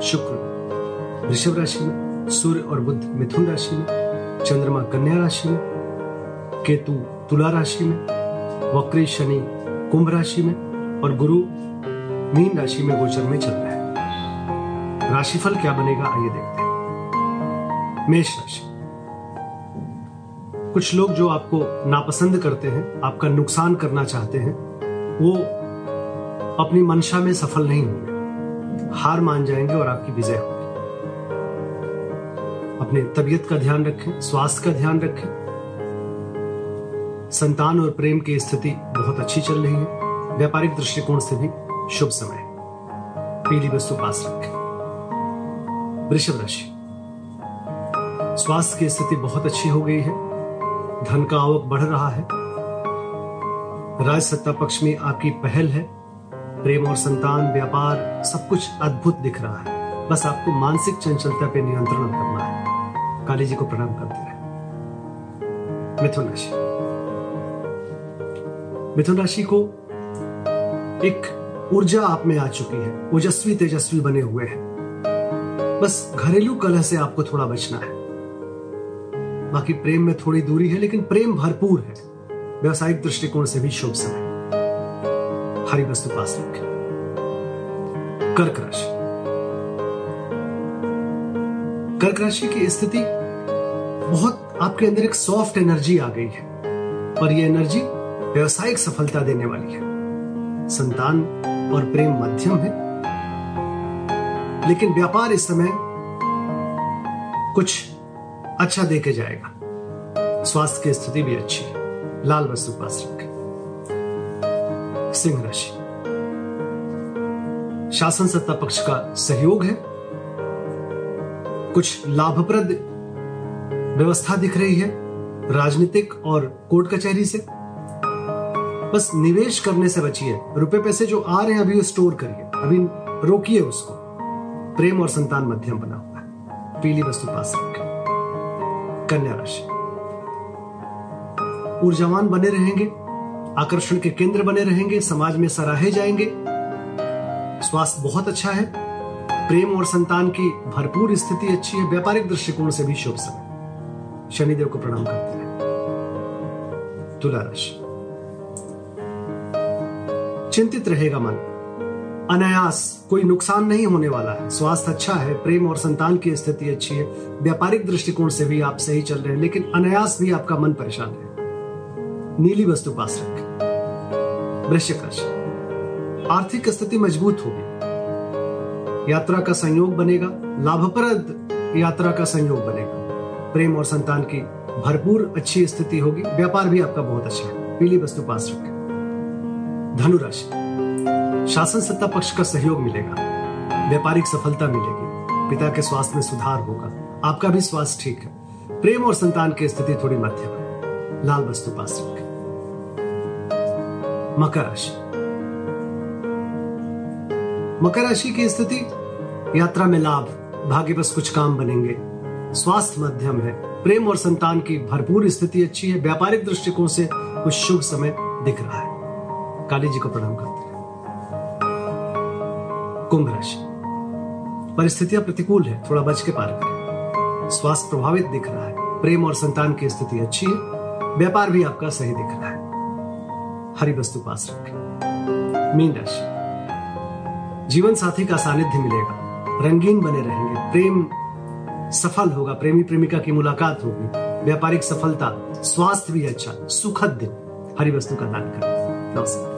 शुक्र। वृषभ राशि में सूर्य और बुद्ध मिथुन राशि में, चंद्रमा, कन्या राशि में, केतु, तुला राशि में, वक्री, शनि, कुंभ राशि में और गुरु, मीन राशि में गोचर में चल रहा है। राशिफल क्या बनेगा, आइए देखते हैं। मेष राशि। कुछ लोग जो आपको नापसंद करते हैं, आपका नुकसान करना चाहते हैं, वो अपनी मंशा में सफल नहीं होंगे। हार मान जाएँगे और आपकी विजय होगी। अपने तबीयत का ध्यान रखें, स्वास्थ्य का ध्यान रखें। संतान और प्रेम की स्थिति बहुत अच्छी चल रही है। व्यापारिक दृष्टिकोण से भी शुभ समय। पीली वस्तु पास रखें। वृषभ राशि। स्वास्थ्य की स्थिति बहुत अच्छी हो गई है। धन का आवक बढ़ रहा है। राज सत्ता पक्ष में आपकी पहल है। प्रेम और संतान, व्यापार, सब कुछ अद्भुत दिख रहा है। बस आपको मानसिक चंचलता पे नियंत्रण करना है। काली जी को प्रणाम करते रहे। मिथुन राशि। मिथुन राशि को एक ऊर्जा आप में आ चुकी है। ओजस्वी तेजस्वी बने हुए हैं। बस घरेलू कलह से आपको थोड़ा बचना है। बाकी प्रेम में थोड़ी दूरी है, लेकिन प्रेम भरपूर है। व्यवसायिक दृष्टिकोण से भी शुभ समय। हरी वस्तु पास रखें। कर्क राशि। कर्क राशि की स्थिति बहुत आपके अंदर एक सॉफ्ट एनर्जी आ गई है और यह एनर्जी व्यवसायिक सफलता देने वाली है। संतान और प्रेम मध्यम है। लेकिन व्यापार इस समय कुछ अच्छा देके जाएगा। स्वास्थ्य की स्थिति भी अच्छी है। लाल वस्तु पास रखें। सिंह राशि शासन सत्ता पक्ष का सहयोग है। कुछ लाभप्रद व्यवस्था दिख रही है राजनीतिक और कोर्ट कचहरी से। बस निवेश करने से बचिए। रुपए पैसे जो आ रहे हैं अभी स्टोर करिए। अभी रोकिए उसको। प्रेम और संतान मध्यम बना हुआ है। पीली वस्तु पास रखें। कन्या राशि। ऊर्जावान बने रहेंगे। आकर्षण के केंद्र बने रहेंगे, समाज में सराहे जाएँगे। स्वास्थ्य बहुत अच्छा है। प्रेम और संतान की भरपूर स्थिति अच्छी है। व्यापारिक दृष्टिकोण से भी शुभ समय। शनिदेव को प्रणाम करते हैं। तुला राशि। चिंतित रहेगा मन। अनायास कोई नुकसान नहीं होने वाला है। स्वास्थ्य अच्छा है। प्रेम और संतान की स्थिति अच्छी है। व्यापारिक दृष्टिकोण से भी आप सही चल रहे हैं, लेकिन अनायास भी आपका मन परेशान है। नीली वस्तु पास रखें। वृश्चिक राशि आर्थिक स्थिति मज़बूत होगी। यात्रा का संयोग बनेगा। लाभप्रद यात्रा का संयोग बनेगा। प्रेम और संतान की भरपूर अच्छी स्थिति होगी। व्यापार भी आपका बहुत अच्छा है। पीली वस्तु पास रखें। धनु राशि शासन सत्ता पक्ष का सहयोग मिलेगा। व्यापारिक सफलता मिलेगी। पिता के स्वास्थ्य में सुधार होगा। आपका भी स्वास्थ्य ठीक है। प्रेम और संतान की स्थिति थोड़ी मध्यम है। लाल वस्तु पास रखें। मकर राशि मकर राशि की स्थिति, यात्रा में लाभ, भाग्य बस कुछ काम बनेंगे। स्वास्थ्य मध्यम है, प्रेम और संतान की भरपूर स्थिति अच्छी है, व्यापारिक दृष्टिकोण से कुछ शुभ समय दिख रहा है। काली जी को प्रणाम करते हैं। कुंभ राशि। परिस्थितियाँ प्रतिकूल है, थोड़ा बच के पार करें। स्वास्थ्य प्रभावित दिख रहा है, प्रेम और संतान की स्थिति अच्छी है, व्यापार भी आपका सही दिख रहा है। हरी वस्तु पास रखें। मीन राशि जीवन साथी का सानिध्य मिलेगा। रंगीन बने रहेंगे। प्रेम सफल होगा। प्रेमी प्रेमिका की मुलाकात होगी। व्यापारिक सफलता, स्वास्थ्य भी अच्छा सुखद दिन। हरी वस्तु का दान करें। नमस्कार।